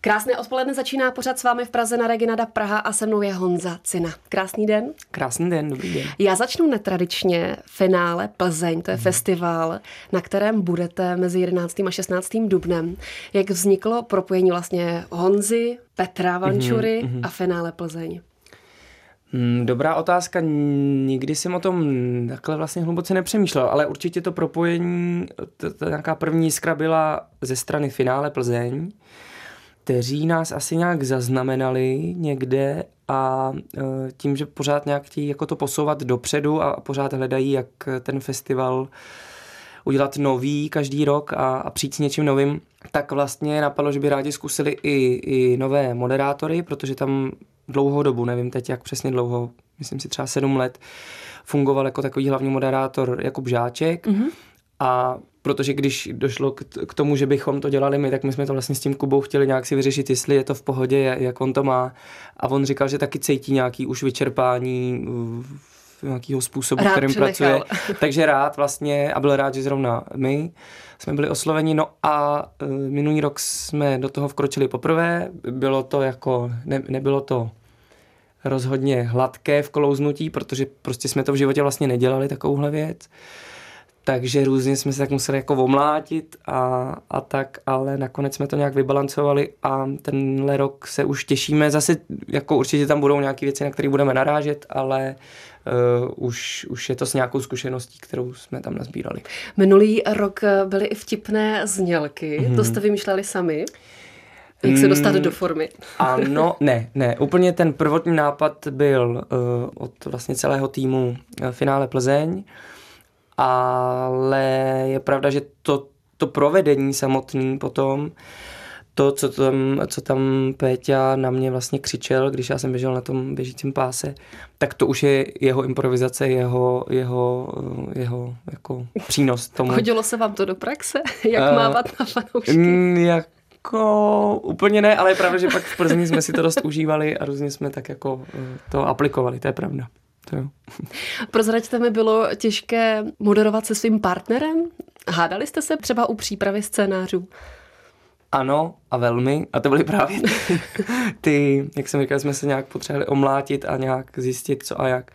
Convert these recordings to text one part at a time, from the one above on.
Krásné odpoledne začíná pořád s vámi v Praze na Reginada Praha a se mnou je Honza Cina. Krásný den. Krásný den, dobrý den. Já začnu netradičně. Finále Plzeň, to je hmm. festival, na kterém budete mezi 11. a 16. dubnem. Jak vzniklo propojení vlastně Honzy, Petra Vančury hmm. a finále Plzeň? Hmm, dobrá otázka, nikdy jsem o tom takhle vlastně hluboce nepřemýšlel, ale určitě to propojení, ta nějaká první jiskra byla ze strany finále Plzeň, kteří nás asi nějak zaznamenali někde a e, tím, že pořád nějak chtějí jako to posouvat dopředu a pořád hledají, jak ten festival udělat nový každý rok a, a přijít s něčím novým, tak vlastně napadlo, že by rádi zkusili i, i nové moderátory, protože tam dlouhou dobu, nevím teď jak přesně dlouho, myslím si třeba sedm let, fungoval jako takový hlavní moderátor Jakub Žáček mm-hmm. a protože když došlo k tomu, že bychom to dělali my, tak my jsme to vlastně s tím Kubou chtěli nějak si vyřešit, jestli je to v pohodě, jak on to má. A on říkal, že taky cítí nějaký už vyčerpání nějakého způsobu, rád kterým pracuje. Takže rád vlastně a byl rád, že zrovna my jsme byli osloveni. No a uh, minulý rok jsme do toho vkročili poprvé. Bylo to jako, ne, nebylo to rozhodně hladké v klouznutí, protože prostě jsme to v životě vlastně nedělali, takovouhle věc. Uh, takže různě jsme se tak museli jako omlátit a, a tak, ale nakonec jsme to nějak vybalancovali a tenhle rok se už těšíme. Zase jako určitě tam budou nějaké věci, na které budeme narážet, ale uh, už, už je to s nějakou zkušeností, kterou jsme tam nazbírali. Minulý rok byly i vtipné znělky, hmm. to jste vymýšleli sami? Jak se dostat mm, do formy? ano, ne, ne. Úplně ten prvotní nápad byl uh, od vlastně celého týmu uh, finále Plzeň ale je pravda, že to, to provedení samotný potom, to, co tam, co tam Péťa na mě vlastně křičel, když já jsem běžel na tom běžícím páse, tak to už je jeho improvizace, jeho, jeho, jeho jako přínos tomu. Hodilo se vám to do praxe? Jak uh, mávat na fanoušky? Mm, jako úplně ne, ale je pravda, že pak v Plzni jsme si to dost užívali a různě jsme tak jako eh, to aplikovali, to je pravda. Jo. Prozraďte mi, bylo těžké moderovat se svým partnerem? Hádali jste se třeba u přípravy scénářů? Ano a velmi. A to byly právě ty, ty jak jsem říkal, jsme se nějak potřebovali omlátit a nějak zjistit, co a jak.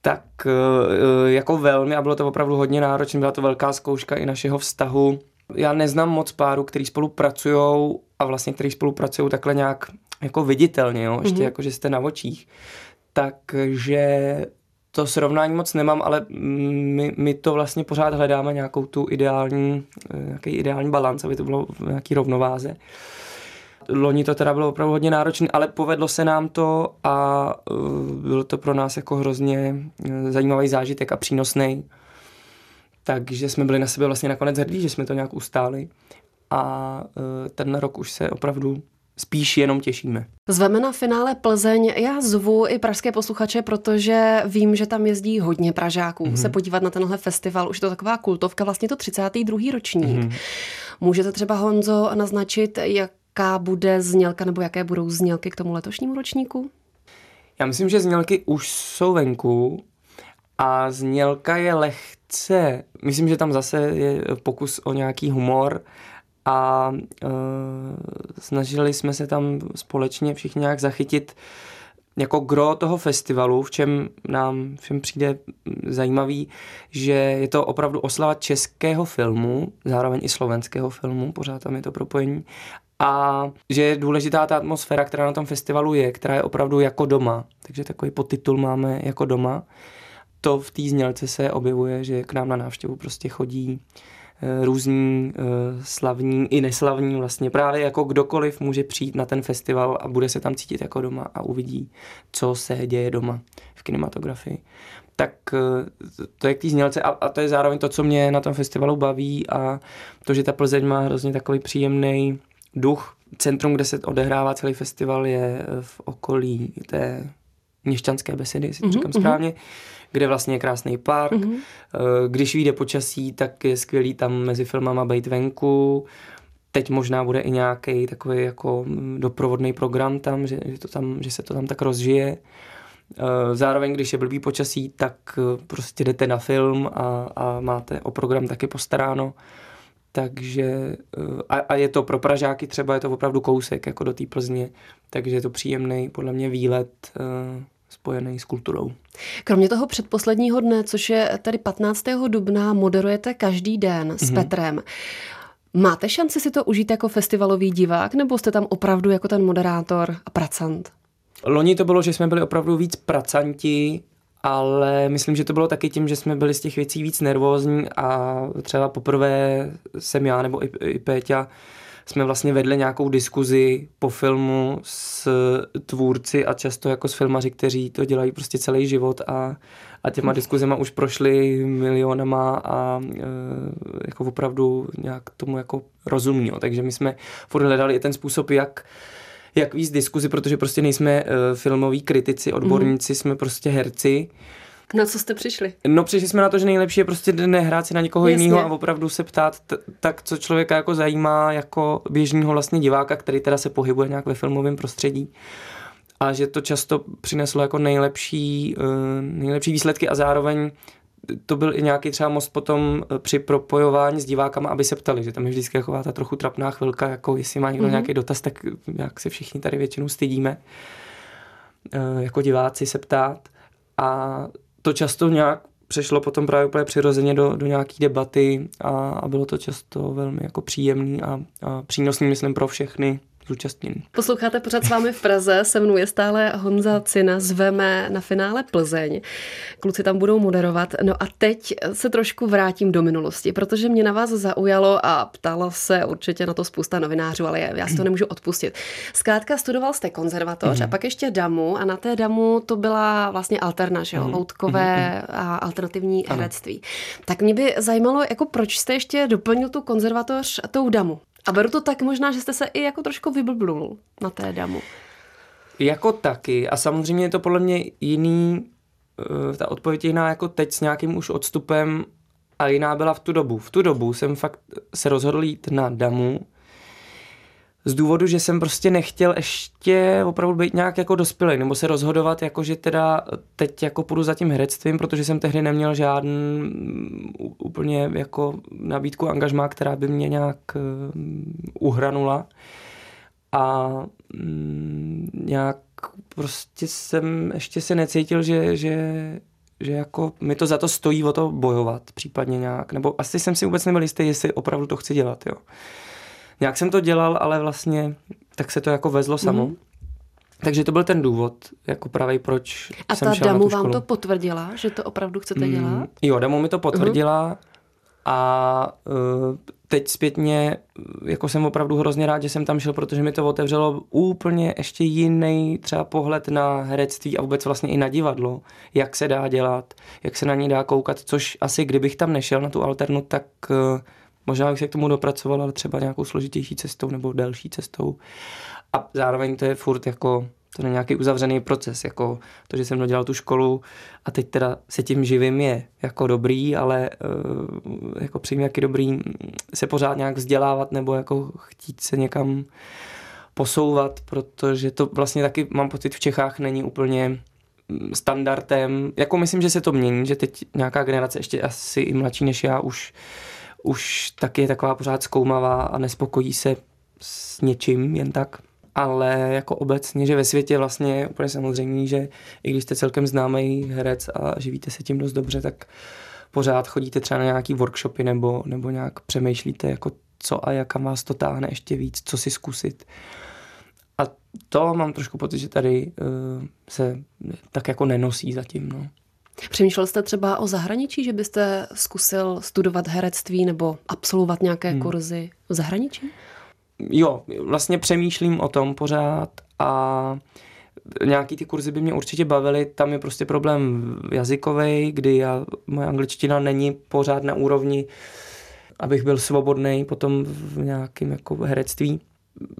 Tak eh, jako velmi a bylo to opravdu hodně náročné, byla to velká zkouška i našeho vztahu. Já neznám moc párů, který spolupracují a vlastně který spolupracují takhle nějak jako viditelně, jo? ještě mm-hmm. jako, že jste na očích takže to srovnání moc nemám, ale my, my to vlastně pořád hledáme nějakou tu ideální, eh, nějaký ideální balans, aby to bylo v nějaký rovnováze. Loni to teda bylo opravdu hodně náročné, ale povedlo se nám to a uh, bylo to pro nás jako hrozně uh, zajímavý zážitek a přínosný. Takže jsme byli na sebe vlastně nakonec hrdí, že jsme to nějak ustáli. A ten rok už se opravdu spíš jenom těšíme. Zveme na finále Plzeň. Já zvu i pražské posluchače, protože vím, že tam jezdí hodně Pražáků mm-hmm. se podívat na tenhle festival. Už je to taková kultovka, vlastně to 32. ročník. Mm-hmm. Můžete třeba Honzo naznačit, jaká bude znělka nebo jaké budou znělky k tomu letošnímu ročníku? Já myslím, že znělky už jsou venku a znělka je lehce, myslím, že tam zase je pokus o nějaký humor a uh, snažili jsme se tam společně všichni nějak zachytit jako gro toho festivalu, v čem nám všem přijde zajímavý, že je to opravdu oslava českého filmu, zároveň i slovenského filmu, pořád tam je to propojení, a že je důležitá ta atmosféra, která na tom festivalu je, která je opravdu jako doma. Takže takový podtitul máme jako doma. To v té znělce se objevuje, že k nám na návštěvu prostě chodí Eh, různí eh, slavní i neslavní vlastně. Právě jako kdokoliv může přijít na ten festival a bude se tam cítit jako doma a uvidí, co se děje doma v kinematografii. Tak eh, to je k té znělce a, a to je zároveň to, co mě na tom festivalu baví a to, že ta Plzeň má hrozně takový příjemný duch. Centrum, kde se odehrává celý festival, je v okolí té měšťanské besedy, jestli to mm-hmm, říkám správně. Kde vlastně je krásný park. Mm-hmm. Když vyjde počasí, tak je skvělý tam mezi filmama být venku. Teď možná bude i nějaký takový jako doprovodný program tam, že, že, to tam, že se to tam tak rozžije. Eh, zároveň, když je blbý počasí, tak eh, prostě jdete na film a, a máte o program taky postaráno. Takže eh, a, a je to pro Pražáky třeba, je to opravdu kousek jako do té Plzně, takže je to příjemný podle mě výlet uh, spojený s kulturou. Kromě toho předposledního dne, což je tedy 15. dubna, moderujete každý den s mm-hmm. Petrem. Máte šanci si to užít jako festivalový divák, nebo jste tam opravdu jako ten moderátor a pracant? Loni to bylo, že jsme byli opravdu víc pracanti, ale myslím, že to bylo taky tím, že jsme byli z těch věcí víc nervózní a třeba poprvé jsem já nebo i, i Péťa jsme vlastně vedli nějakou diskuzi po filmu s tvůrci a často jako s filmaři, kteří to dělají prostě celý život a, a těma diskuzema už prošly milionama a e, jako opravdu nějak tomu jako rozumí. Takže my jsme furt hledali i ten způsob, jak jak víc diskuzi, protože prostě nejsme uh, filmoví kritici, odborníci, mm. jsme prostě herci. Na co jste přišli? No přišli jsme na to, že nejlepší je prostě nehrát si na někoho Jasně. jiného a opravdu se ptát t- tak, co člověka jako zajímá jako běžného vlastně diváka, který teda se pohybuje nějak ve filmovém prostředí a že to často přineslo jako nejlepší, uh, nejlepší výsledky a zároveň to byl i nějaký třeba most potom eh, při propojování s divákama, aby se ptali, že tam je vždycky taková ta trochu trapná chvilka, jako jestli má někdo mm-hmm. nějaký dotaz, tak jak se všichni tady většinou stydíme eh, jako diváci se ptát. A to často nějak přešlo potom právě úplně přirozeně do, do nějaké debaty a, a bylo to často velmi jako příjemný a, a přínosný, myslím, pro všechny zúčastněný. Posloucháte pořád s vámi v Praze, se mnou je stále Honza Cina, zveme na finále Plzeň. Kluci tam budou moderovat. No a teď se trošku vrátím do minulosti, protože mě na vás zaujalo a ptala se určitě na to spousta novinářů, ale já si to nemůžu odpustit. Zkrátka studoval jste konzervatoř mm. a pak ještě damu a na té damu to byla vlastně alterna, že jo, mm. loutkové mm. a alternativní ano. herectví. Tak mě by zajímalo, jako proč jste ještě doplnil tu konzervatoř tou damu? A beru to tak možná, že jste se i jako trošku vyblblul na té damu. Jako taky. A samozřejmě je to podle mě jiný, eh, ta odpověď jiná jako teď s nějakým už odstupem a jiná byla v tu dobu. V tu dobu jsem fakt se rozhodl jít na damu, z důvodu, že jsem prostě nechtěl ještě opravdu být nějak jako dospělý, nebo se rozhodovat, jako že teda teď jako půjdu za tím herectvím, protože jsem tehdy neměl žádný mm, úplně jako nabídku angažmá, která by mě nějak uh, uhranula. A um, nějak prostě jsem ještě se necítil, že, že, že jako mi to za to stojí o to bojovat, případně nějak. Nebo asi jsem si vůbec nebyl jistý, jestli opravdu to chci dělat, jo. Nějak jsem to dělal, ale vlastně tak se to jako vezlo samo. Mm-hmm. Takže to byl ten důvod, jako pravý, proč A jsem ta šel Damu na tu vám to potvrdila, že to opravdu chcete mm, dělat? Jo, Damu mi to potvrdila uh-huh. a uh, teď zpětně jako jsem opravdu hrozně rád, že jsem tam šel, protože mi to otevřelo úplně ještě jiný třeba pohled na herectví a vůbec vlastně i na divadlo, jak se dá dělat, jak se na ní dá koukat, což asi kdybych tam nešel na tu alternu, tak uh, Možná bych se k tomu dopracoval, ale třeba nějakou složitější cestou nebo delší cestou. A zároveň to je furt jako, to je nějaký uzavřený proces, jako to, že jsem dodělal tu školu a teď teda se tím živím je jako dobrý, ale uh, jako přijím jaký dobrý se pořád nějak vzdělávat nebo jako chtít se někam posouvat, protože to vlastně taky mám pocit v Čechách není úplně standardem. Jako myslím, že se to mění, že teď nějaká generace ještě asi i mladší než já už už taky je taková pořád zkoumavá a nespokojí se s něčím jen tak. Ale jako obecně, že ve světě vlastně je úplně samozřejmě, že i když jste celkem známý herec a živíte se tím dost dobře, tak pořád chodíte třeba na nějaký workshopy nebo, nebo nějak přemýšlíte, jako co a jak vás to táhne ještě víc, co si zkusit. A to mám trošku pocit, že tady uh, se tak jako nenosí zatím. No. Přemýšlel jste třeba o zahraničí, že byste zkusil studovat herectví nebo absolvovat nějaké hmm. kurzy v zahraničí? Jo, vlastně přemýšlím o tom pořád a nějaký ty kurzy by mě určitě bavily. Tam je prostě problém jazykový, kdy já, moje angličtina není pořád na úrovni, abych byl svobodný potom v nějakém jako herectví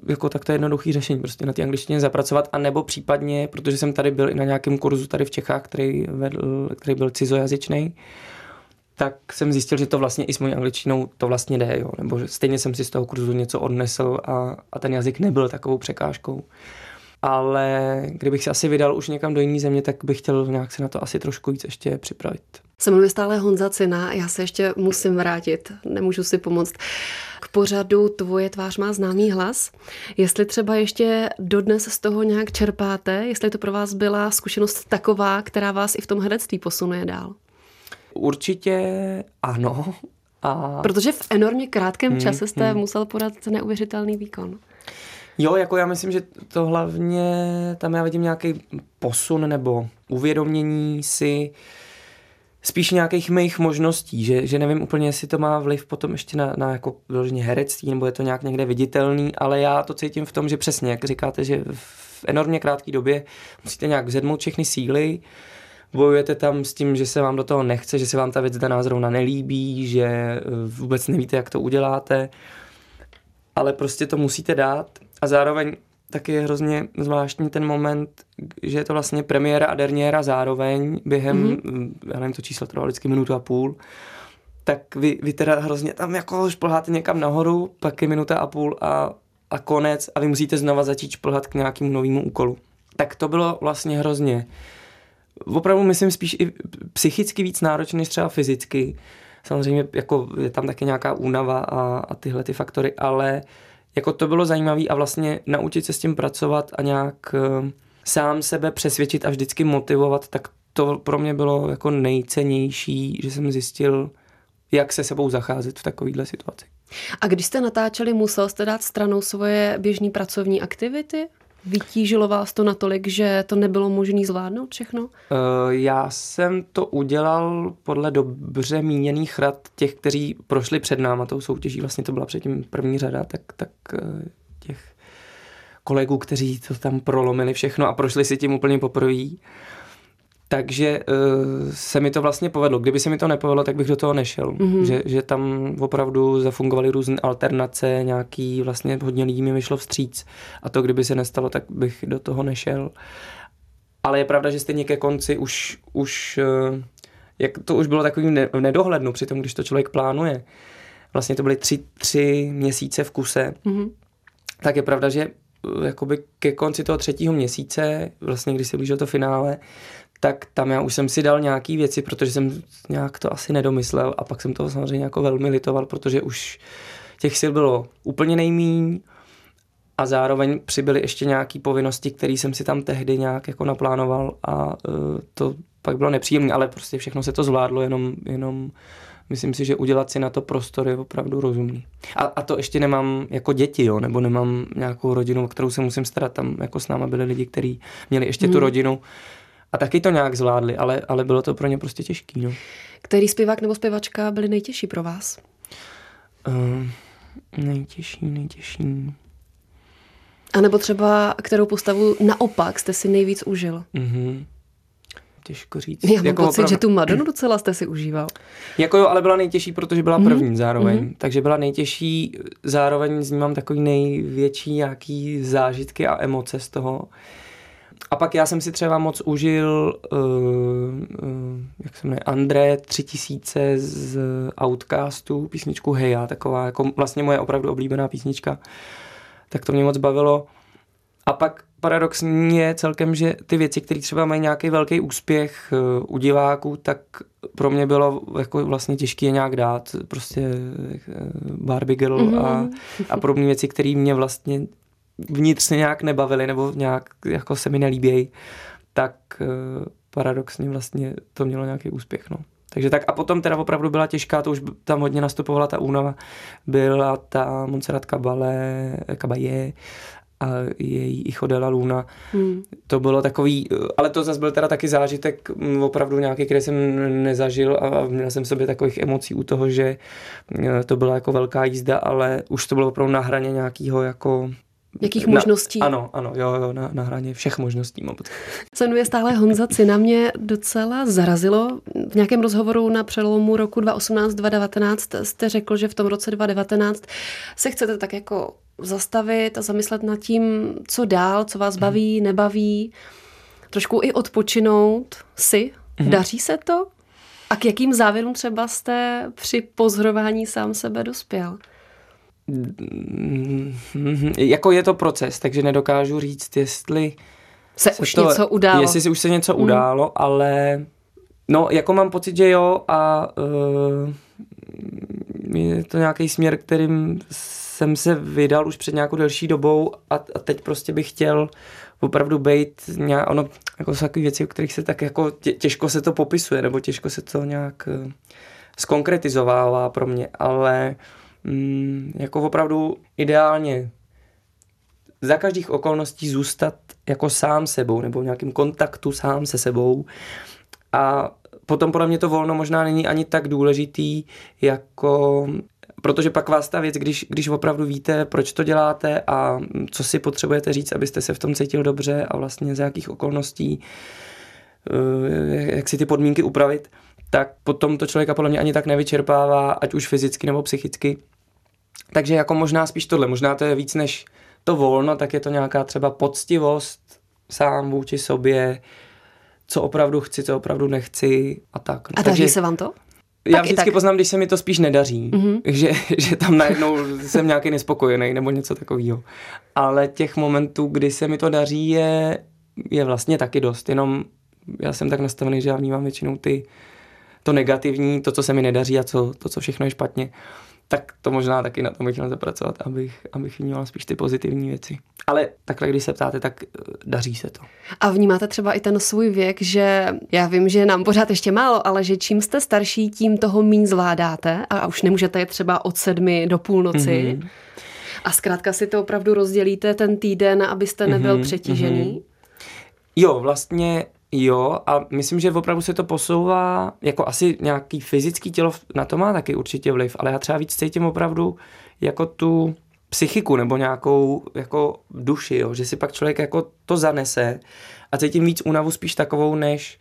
jako tak to je jednoduchý řešení, prostě na té angličtině zapracovat, a nebo případně, protože jsem tady byl i na nějakém kurzu tady v Čechách, který, vedl, který byl cizojazyčný, tak jsem zjistil, že to vlastně i s mojí angličtinou to vlastně jde, jo. nebo že stejně jsem si z toho kurzu něco odnesl a, a ten jazyk nebyl takovou překážkou. ale kdybych se asi vydal už někam do jiné země, tak bych chtěl nějak se na to asi trošku víc ještě připravit. Se jmenuje stále Honza Cina, já se ještě musím vrátit, nemůžu si pomoct. K pořadu Tvoje tvář má známý hlas. Jestli třeba ještě dodnes z toho nějak čerpáte, jestli to pro vás byla zkušenost taková, která vás i v tom herectví posunuje dál? Určitě ano. A... Protože v enormně krátkém hmm, čase jste hmm. musel podat neuvěřitelný výkon. Jo, jako já myslím, že to hlavně, tam já vidím nějaký posun nebo uvědomění si spíš nějakých mých možností, že, že nevím úplně, jestli to má vliv potom ještě na, na jako vyloženě herectví, nebo je to nějak někde viditelný, ale já to cítím v tom, že přesně, jak říkáte, že v enormně krátké době musíte nějak zedmout všechny síly, bojujete tam s tím, že se vám do toho nechce, že se vám ta věc daná zrovna nelíbí, že eh, vůbec nevíte, jak to uděláte, ale prostě to musíte dát a zároveň taky je hrozně zvláštní ten moment, že je to vlastně premiéra a derniéra zároveň během, mm-hmm. já nevím, to číslo trvalo vždycky minutu a půl, tak vy, vy teda hrozně tam jako šplháte někam nahoru, pak je minuta a půl a, a konec a vy musíte znova začít šplhat k nějakému novému úkolu. Tak to bylo vlastně hrozně. Opravdu myslím spíš i psychicky víc náročný než třeba fyzicky. Samozřejmě jako je tam taky nějaká únava a, a tyhle ty faktory, ale uh, jako to bylo zajímavé a vlastně naučit se s tím pracovat a nějak uh, sám sebe přesvědčit a vždycky motivovat, tak to pro mě bylo jako nejcennější, že jsem zjistil, jak se sebou zacházet v takovéhle situaci. A když jste natáčeli, musel jste dát stranou svoje běžné pracovní aktivity? Vytížilo vás to natolik, že to nebylo možné zvládnout všechno? Uh, já jsem to udělal podle dobře míněných rad těch, kteří prošli před náma tou soutěží. Vlastně to byla předtím první řada, tak, tak uh, těch kolegů, kteří to tam prolomili všechno a prošli si tím úplně poprvé. Takže uh, se mi to vlastně povedlo. Kdyby se mi to nepovedlo, tak bych do toho nešel. Mm-hmm. Že, že tam opravdu zafungovaly různé alternace, nějaký vlastně hodně lidí mi vyšlo vstříc. A to, kdyby se nestalo, tak bych do toho nešel. Ale je pravda, že stejně ke konci už, už uh, jak to už bylo takový ne, v nedohlednu při tom, když to člověk plánuje. Vlastně to byly tři, tři měsíce v kuse. Mm-hmm. Tak je pravda, že uh, jakoby ke konci toho třetího měsíce, vlastně když se blížilo to finále, tak tam já už jsem si dal nějaký věci, protože jsem nějak to asi nedomyslel a pak jsem toho samozřejmě jako velmi litoval, protože už těch sil bylo úplně nejmíň a zároveň přibyly ještě nějaké povinnosti, které jsem si tam tehdy nějak jako naplánoval a uh, to pak bylo nepříjemné, ale prostě všechno se to zvládlo, jenom, jenom myslím si, že udělat si na to prostor je opravdu rozumný. A, a to ještě nemám jako děti, jo, nebo nemám nějakou rodinu, o kterou se musím starat. Tam jako s náma byli lidi, kteří měli ještě hmm. tu rodinu, a taky to nějak zvládli, ale, ale bylo to pro ně prostě těžký. No. Který zpěvák nebo zpěvačka byli nejtěžší pro vás? Uh, nejtěžší, nejtěžší. A nebo třeba, kterou postavu naopak jste si nejvíc užil? Mm-hmm. Těžko říct. Já mám jako pocit, opravdu... že tu Madonu docela jste si užíval. Jako jo, ale byla nejtěžší, protože byla první mm-hmm. zároveň. Mm-hmm. Takže byla nejtěžší, zároveň z ní mám takový největší nějaký zážitky a emoce z toho. A pak já jsem si třeba moc užil, uh, uh, jak se jmenuje, André 3000 z Outcastu, písničku Heja, taková jako vlastně moje opravdu oblíbená písnička. Tak to mě moc bavilo. A pak paradoxně je celkem, že ty věci, které třeba mají nějaký velký úspěch uh, u diváků, tak pro mě bylo jako vlastně těžké je nějak dát. Prostě Barbie Girl mm-hmm. a, a podobné věci, které mě vlastně vnitřně nějak nebavili nebo nějak jako se mi nelíbějí, tak uh, paradoxně vlastně to mělo nějaký úspěch. No. Takže tak a potom teda opravdu byla těžká, to už tam hodně nastupovala ta únava, byla ta Montserrat Cabale, Caballé a její i chodila Luna. Hmm. To bylo takový, ale to zase byl teda taky zážitek mm, opravdu nějaký, který jsem nezažil a měl jsem sobě takových emocí u toho, že eh, to byla jako velká jízda, ale už to bylo opravdu na hraně nějakého jako Jakých na, možností? Ano, ano, jo, jo, na, na hraně všech možností mám Se jmenuje stále Honza Cina, mě docela zarazilo. V nějakém rozhovoru na přelomu roku 2018-2019 jste řekl, že v tom roce 2019 se chcete tak jako zastavit a zamyslet nad tím, co dál, co vás baví, hmm. nebaví, trošku i odpočinout si. Hmm. Daří se to? A k jakým závěrům třeba jste při pozorování sám sebe dospěl? Jako je to proces, takže nedokážu říct, jestli se už to, něco událo. Jestli si už se něco mm. událo, ale no, jako mám pocit, že jo a uh, je to nějaký směr, kterým jsem se vydal už před nějakou delší dobou a, a teď prostě bych chtěl opravdu být nějak, ono, jako jsou takové věci, o kterých se tak jako tě, těžko se to popisuje, nebo těžko se to nějak uh, skonkretizovává pro mě, ale mm, jako opravdu ideálně za každých okolností zůstat jako sám sebou nebo v nějakém kontaktu sám se sebou a potom podle mě to volno možná není ani tak důležitý, jako protože pak vás ta věc, když, když opravdu víte, proč to děláte a co si potřebujete říct, abyste se v tom cítil dobře a vlastně za jakých okolností, eh, jak si ty podmínky upravit, tak potom to člověka podle mě ani tak nevyčerpává, ať už fyzicky nebo psychicky. Takže jako možná spíš tohle, možná to je víc než to volno, tak je to nějaká třeba poctivost sám vůči sobě, co opravdu chci, co opravdu nechci a tak. No. A daří se vám to? Já vždycky poznám, když se mi to spíš nedaří, mm-hmm. že, že tam najednou jsem nějaký nespokojený nebo něco takového. Ale těch momentů, kdy se mi to daří, je, je vlastně taky dost. Jenom já jsem tak nastavený, že já vnímám většinou ty, to negativní, to, co se mi nedaří a co, to, co všechno je špatně tak to možná taky na tom bych měl zapracovat, abych, abych vnímal spíš ty pozitivní věci. Ale takhle, když se ptáte, tak eh, daří se to. A vnímáte třeba i ten svůj věk, že já vím, že nám pořád ještě málo, ale že čím jste starší, tím toho méně zvládáte a už nemůžete je třeba od sedmi do půlnoci. Mm-hmm. A zkrátka si to opravdu rozdělíte ten týden, abyste nebyl mm-hmm, přetížený? Mm-hmm. Jo, vlastně Jo, a myslím, že opravdu se to posouvá, jako asi nějaký fyzický tělo na to má taky určitě vliv, ale já třeba víc cítím opravdu jako tu psychiku nebo nějakou jako duši, jo, že si pak člověk jako to zanese a cítím víc únavu spíš takovou, než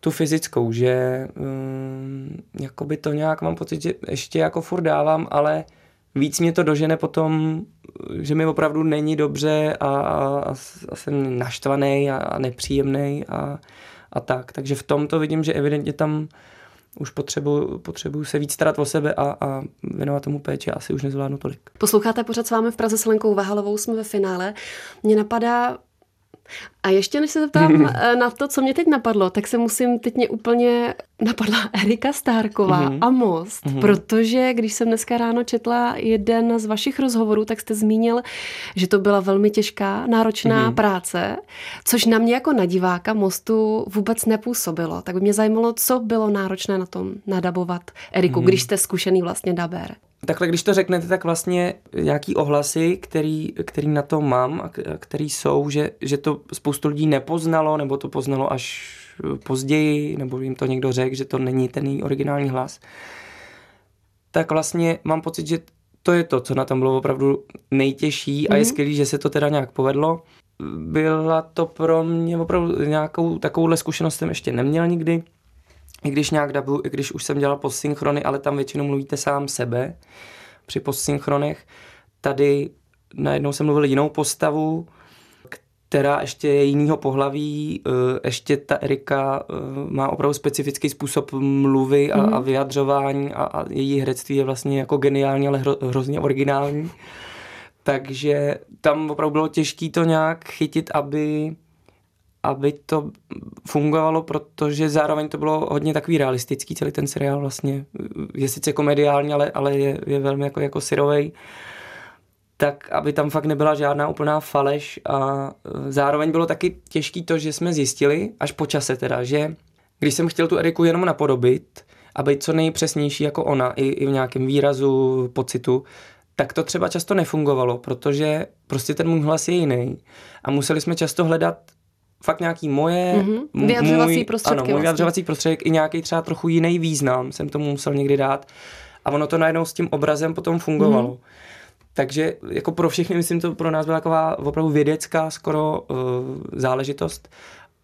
tu fyzickou, že um, jako by to nějak mám pocit, že ještě jako furt dávám, ale víc mě to dožene potom, že mi opravdu není dobře a, a, a jsem naštvaný a, a nepříjemný a, a tak. Takže v tom to vidím, že evidentně tam už potřebuju, potřebuju se víc starat o sebe a, a věnovat tomu péči asi už nezvládnu tolik. Posloucháte pořád s vámi v Praze s Lenkou Vahalovou, jsme ve finále. Mně napadá a ještě než se zeptám eh, na to, co mě teď napadlo, tak se musím, teď mě úplně napadla Erika Stárková mm-hmm. a Most, mm-hmm. protože když jsem dneska ráno četla jeden z vašich rozhovorů, tak jste zmínil, že to byla velmi těžká, náročná mm-hmm. práce, což na mě jako na diváka Mostu vůbec nepůsobilo. Tak by mě zajímalo, co bylo náročné na tom nadabovat Eriku, mm-hmm. když jste zkušený vlastně daber. Takhle, když to řeknete, tak vlastně nějaký ohlasy, který, který na to mám a který jsou, že, že to spoustu lidí nepoznalo, nebo to poznalo až později, nebo jim to někdo řekl, že to není ten originální hlas, tak vlastně mám pocit, že to je to, co na tom bylo opravdu nejtěžší mm-hmm. a je mhm. skvělé, že se to teda nějak povedlo. Byla to pro mě opravdu nějakou takovouhle zkušenost jsem ještě neměl nikdy i když nějak dabu, i když už jsem dělal postsynchrony, ale tam většinou mluvíte sám sebe při postsynchronech. Tady najednou jsem mluvil jinou postavu, která ještě je jinýho pohlaví, eh, ještě ta Erika eh, má opravdu specifický způsob mluvy a, mm. a vyjadřování a, a její herectví je vlastně jako geniální, ale hro, hrozně originální. Takže tam opravdu bylo těžké to nějak chytit, aby aby to fungovalo, protože zároveň to bylo hodně takový realistický, celý ten seriál vlastně. Je sice komediální, ale, ale je, je velmi jako, jako syrovej. Tak aby tam fakt nebyla žádná úplná faleš a e, zároveň bylo taky těžký to, že jsme zjistili, až po čase teda, že když jsem chtěl tu Eriku jenom napodobit a být co nejpřesnější jako ona, i, i v nějakém výrazu, pocitu, tak to třeba často nefungovalo, protože prostě ten můj hlas je jiný a museli jsme často hledat fakt nějaký moje, mm-hmm. vyjadřovací můj, prostředky. Ano, můj vlastně. vyjadřovací prostředek i nějaký třeba trochu jiný význam jsem tomu musel někdy dát. A ono to najednou s tím obrazem potom fungovalo. Mm-hmm. Takže jako pro všechny, myslím, to pro nás byla taková opravdu vědecká skoro uh, záležitost.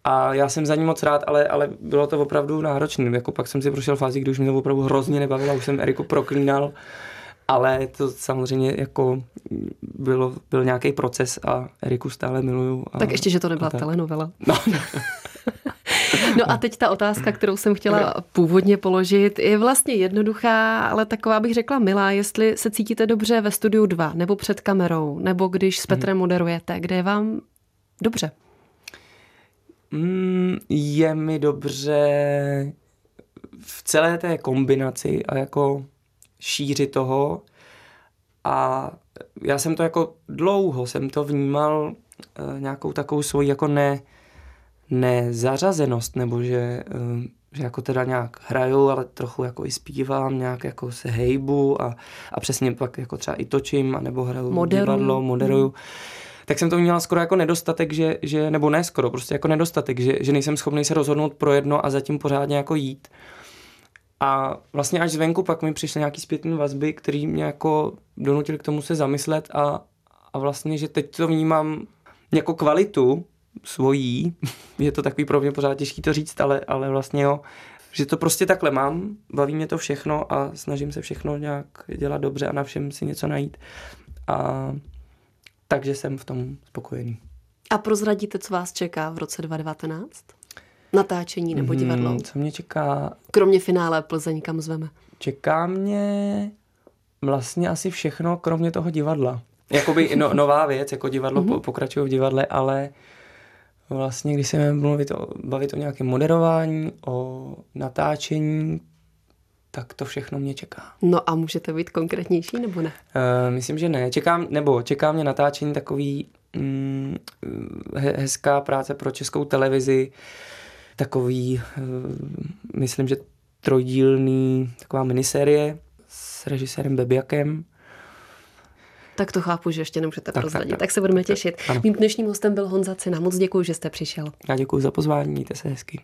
A já jsem za ní moc rád, ale, ale bylo to opravdu náročné. Jako pak jsem si prošel fázi, kdy už mě to opravdu hrozně nebavilo, už jsem Eriku proklínal ale to samozřejmě jako bylo, byl nějaký proces a Eriku stále miluju. A, tak ještě, že to nebyla telenovela. No. No a teď ta otázka, kterou jsem chtěla původně položit, je vlastně jednoduchá, ale taková bych řekla milá, jestli se cítíte dobře ve studiu 2, nebo před kamerou, nebo když s Petrem moderujete, kde je vám dobře? Mm, je mi dobře v celé té kombinaci a jako šíři toho a já jsem to jako dlouho jsem to vnímal uh, nějakou takovou svoji jako ne, nezařazenost, nebo že, uh, že jako teda nějak hraju, ale trochu jako i zpívám, nějak jako se hejbu a, a přesně pak jako třeba i točím, nebo hraju Moderuju. divadlo, moderuju. Hmm tak jsem to měla skoro jako nedostatek, že, že nebo ne skoro, prostě jako nedostatek, že, že nejsem schopný se rozhodnout pro jedno a zatím pořádně jako jít. A vlastně až zvenku pak mi přišly nějaký zpětné vazby, které mě jako donutily k tomu se zamyslet a, a vlastně, že teď to vnímám jako kvalitu svojí, je to takový pro mě pořád těžký to říct, ale, ale vlastně jo, že to prostě takhle mám, baví mě to všechno a snažím se všechno nějak dělat dobře a na všem si něco najít. A takže jsem v tom spokojený. A prozradíte, co vás čeká v roce 2019? Natáčení nebo divadlo? Hmm, co mě čeká? Kromě finále Plzeň, kam zveme? Čeká mě vlastně asi všechno, kromě toho divadla. Jakoby no, nová věc, jako divadlo mm-hmm. pokračuje v divadle, ale vlastně, když se mluvit o, bavit o nějakém moderování, o natáčení, tak to všechno mě čeká. No a můžete být konkrétnější nebo ne? Uh, myslím, že ne. Čekám, nebo čeká mě natáčení takový mm, he, hezká práce pro českou televizi, takový, uh, myslím, že trojdílný, taková minisérie s režisérem Bebiakem. Tak to chápu, že ještě nemůžete tak, prozradit. Tak, tak. tak se budeme těšit. Ano. Mým dnešním hostem byl Honza Cina. Moc děkuji, že jste přišel. Já děkuji za pozvání, mějte se hezky.